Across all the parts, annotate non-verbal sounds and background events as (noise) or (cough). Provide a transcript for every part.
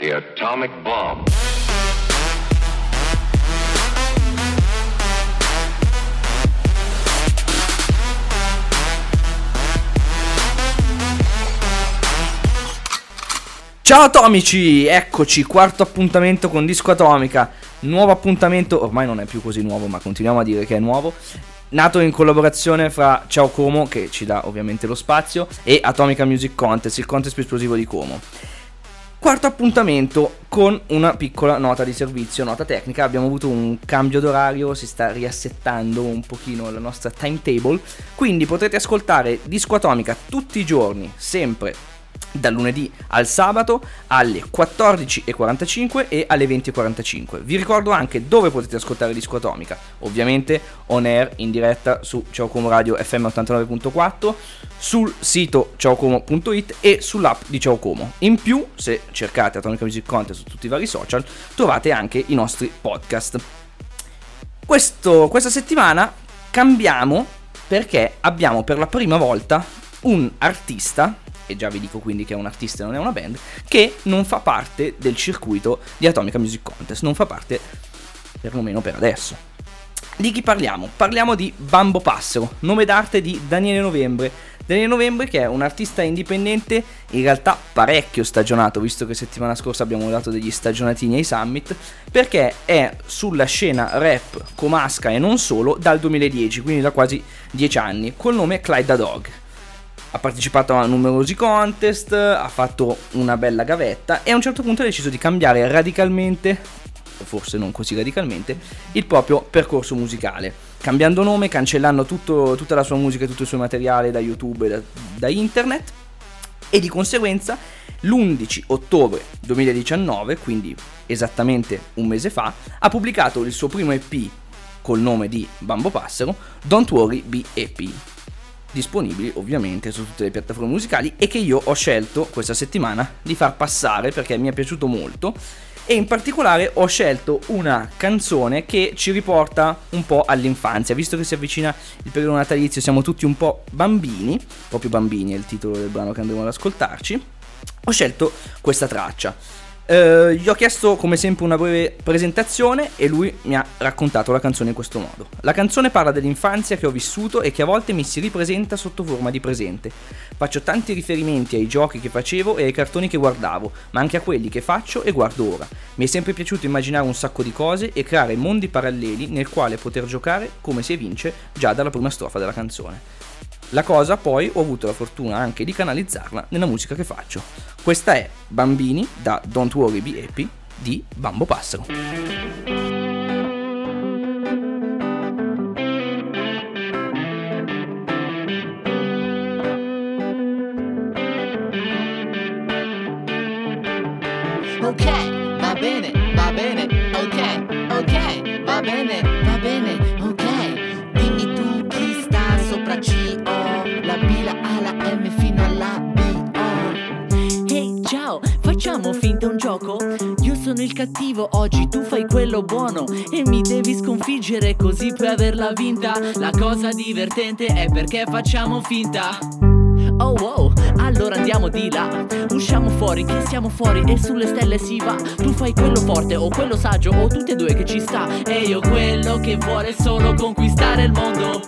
The atomic bomb. Ciao atomici, eccoci, quarto appuntamento con Disco Atomica, nuovo appuntamento, ormai non è più così nuovo ma continuiamo a dire che è nuovo, nato in collaborazione fra Ciao Como, che ci dà ovviamente lo spazio, e Atomica Music Contest, il contest più esplosivo di Como. Quarto appuntamento con una piccola nota di servizio, nota tecnica, abbiamo avuto un cambio d'orario, si sta riassettando un pochino la nostra timetable, quindi potrete ascoltare Disco Atomica tutti i giorni, sempre dal lunedì al sabato alle 14.45 e alle 20.45. Vi ricordo anche dove potete ascoltare Disco Atomica, ovviamente on air in diretta su Ciao Como Radio FM 89.4, sul sito ciaocomo.it e sull'app di Ciao Como. In più, se cercate Atomica Music Contest su tutti i vari social, trovate anche i nostri podcast. Questo, questa settimana cambiamo perché abbiamo per la prima volta un artista e già vi dico quindi che è un artista e non è una band, che non fa parte del circuito di Atomica Music Contest, non fa parte perlomeno per adesso. Di chi parliamo? Parliamo di Bambo Passero, nome d'arte di Daniele Novembre. Daniele Novembre che è un artista indipendente in realtà parecchio stagionato, visto che settimana scorsa abbiamo dato degli stagionatini ai Summit, perché è sulla scena rap comasca e non solo dal 2010, quindi da quasi 10 anni, col nome Clyde the Dog ha partecipato a numerosi contest, ha fatto una bella gavetta e a un certo punto ha deciso di cambiare radicalmente, forse non così radicalmente, il proprio percorso musicale, cambiando nome, cancellando tutto, tutta la sua musica e tutto il suo materiale da YouTube e da, da internet. E di conseguenza l'11 ottobre 2019, quindi esattamente un mese fa, ha pubblicato il suo primo EP col nome di Bambo Passero, Don't Worry Be Happy disponibili ovviamente su tutte le piattaforme musicali e che io ho scelto questa settimana di far passare perché mi è piaciuto molto e in particolare ho scelto una canzone che ci riporta un po' all'infanzia, visto che si avvicina il periodo natalizio, siamo tutti un po' bambini, proprio bambini è il titolo del brano che andremo ad ascoltarci, ho scelto questa traccia. Uh, gli ho chiesto come sempre una breve presentazione e lui mi ha raccontato la canzone in questo modo. La canzone parla dell'infanzia che ho vissuto e che a volte mi si ripresenta sotto forma di presente. Faccio tanti riferimenti ai giochi che facevo e ai cartoni che guardavo, ma anche a quelli che faccio e guardo ora. Mi è sempre piaciuto immaginare un sacco di cose e creare mondi paralleli nel quale poter giocare come si evince già dalla prima strofa della canzone. La cosa poi ho avuto la fortuna anche di canalizzarla nella musica che faccio. Questa è Bambini da Don't Worry Be Happy di Bambo Passero. Gioco? Io sono il cattivo, oggi tu fai quello buono. E mi devi sconfiggere così puoi averla vinta. La cosa divertente è perché facciamo finta. Oh wow, allora andiamo di là. Usciamo fuori, che siamo fuori e sulle stelle si va. Tu fai quello forte o quello saggio o tutte e due che ci sta. E io quello che vuole solo conquistare il mondo.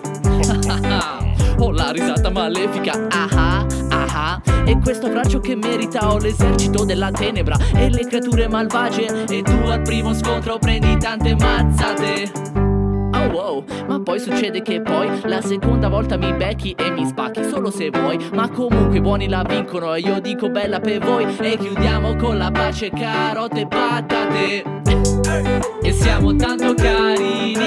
Ho (laughs) la risata malefica, ah ah ah E questo abbraccio che merita ho l'esercito della tenebra. E le creature malvagie E tu al primo scontro prendi tante mazzate. Oh wow, ma poi succede che poi la seconda volta mi becchi e mi spacchi solo se vuoi. Ma comunque i buoni la vincono e io dico bella per voi. E chiudiamo con la pace carote e patate. E siamo tanto carini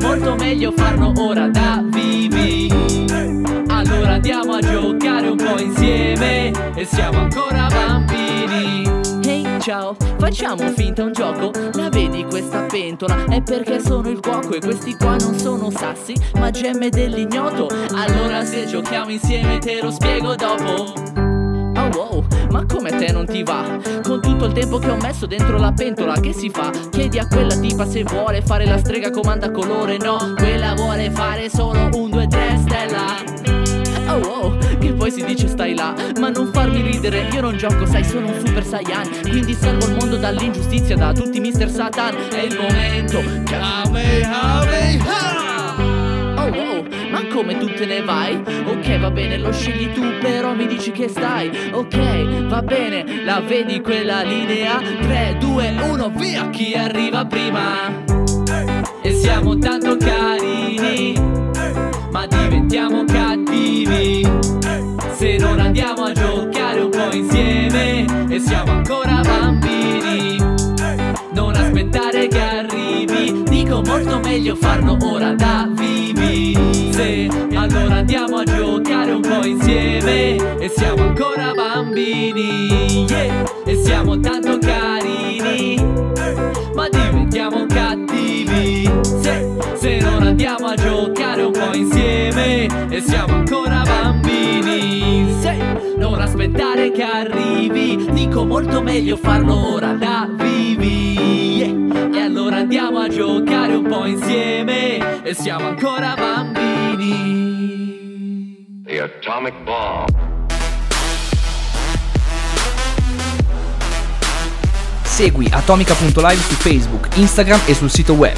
molto meglio farlo ora da vivi Allora andiamo a giocare un po' insieme E siamo ancora bambini. Ehi ciao, facciamo finta un gioco? La vedi questa pentola? È perché sono il cuoco e questi qua non sono sassi Ma gemme dell'ignoto. Allora se giochiamo insieme te lo spiego dopo Oh wow, ma come a te non ti va? Con tutto il tempo che ho messo dentro la pentola, che si fa? Chiedi a quella tipa se vuole fare la strega comanda colore, no, quella vuole fare solo un 2 3 stella. Oh wow, che poi si dice stai là, ma non farmi ridere, io non gioco, sai, sono un super saiyan, quindi salvo il mondo dall'ingiustizia, da tutti Mr. Satan, è il momento. Kamehameha! Wow, ma come tu te ne vai? Ok, va bene, lo scegli tu, però mi dici che stai. Ok, va bene, la vedi quella linea? 3, 2, 1, via! Chi arriva prima? E siamo tanto carini, ma diventiamo dico molto meglio farlo ora da vivi. Se allora andiamo a giocare un po' insieme e siamo ancora bambini. Yeah, e siamo tanto carini, ma diventiamo cattivi. Se, se non andiamo a giocare un po' insieme e siamo ancora bambini. Se non aspettare che arrivi, dico molto meglio farlo ora da vivi. Andiamo a giocare un po' insieme e siamo ancora bambini. The atomic bomb. Segui atomica.live su Facebook, Instagram e sul sito web.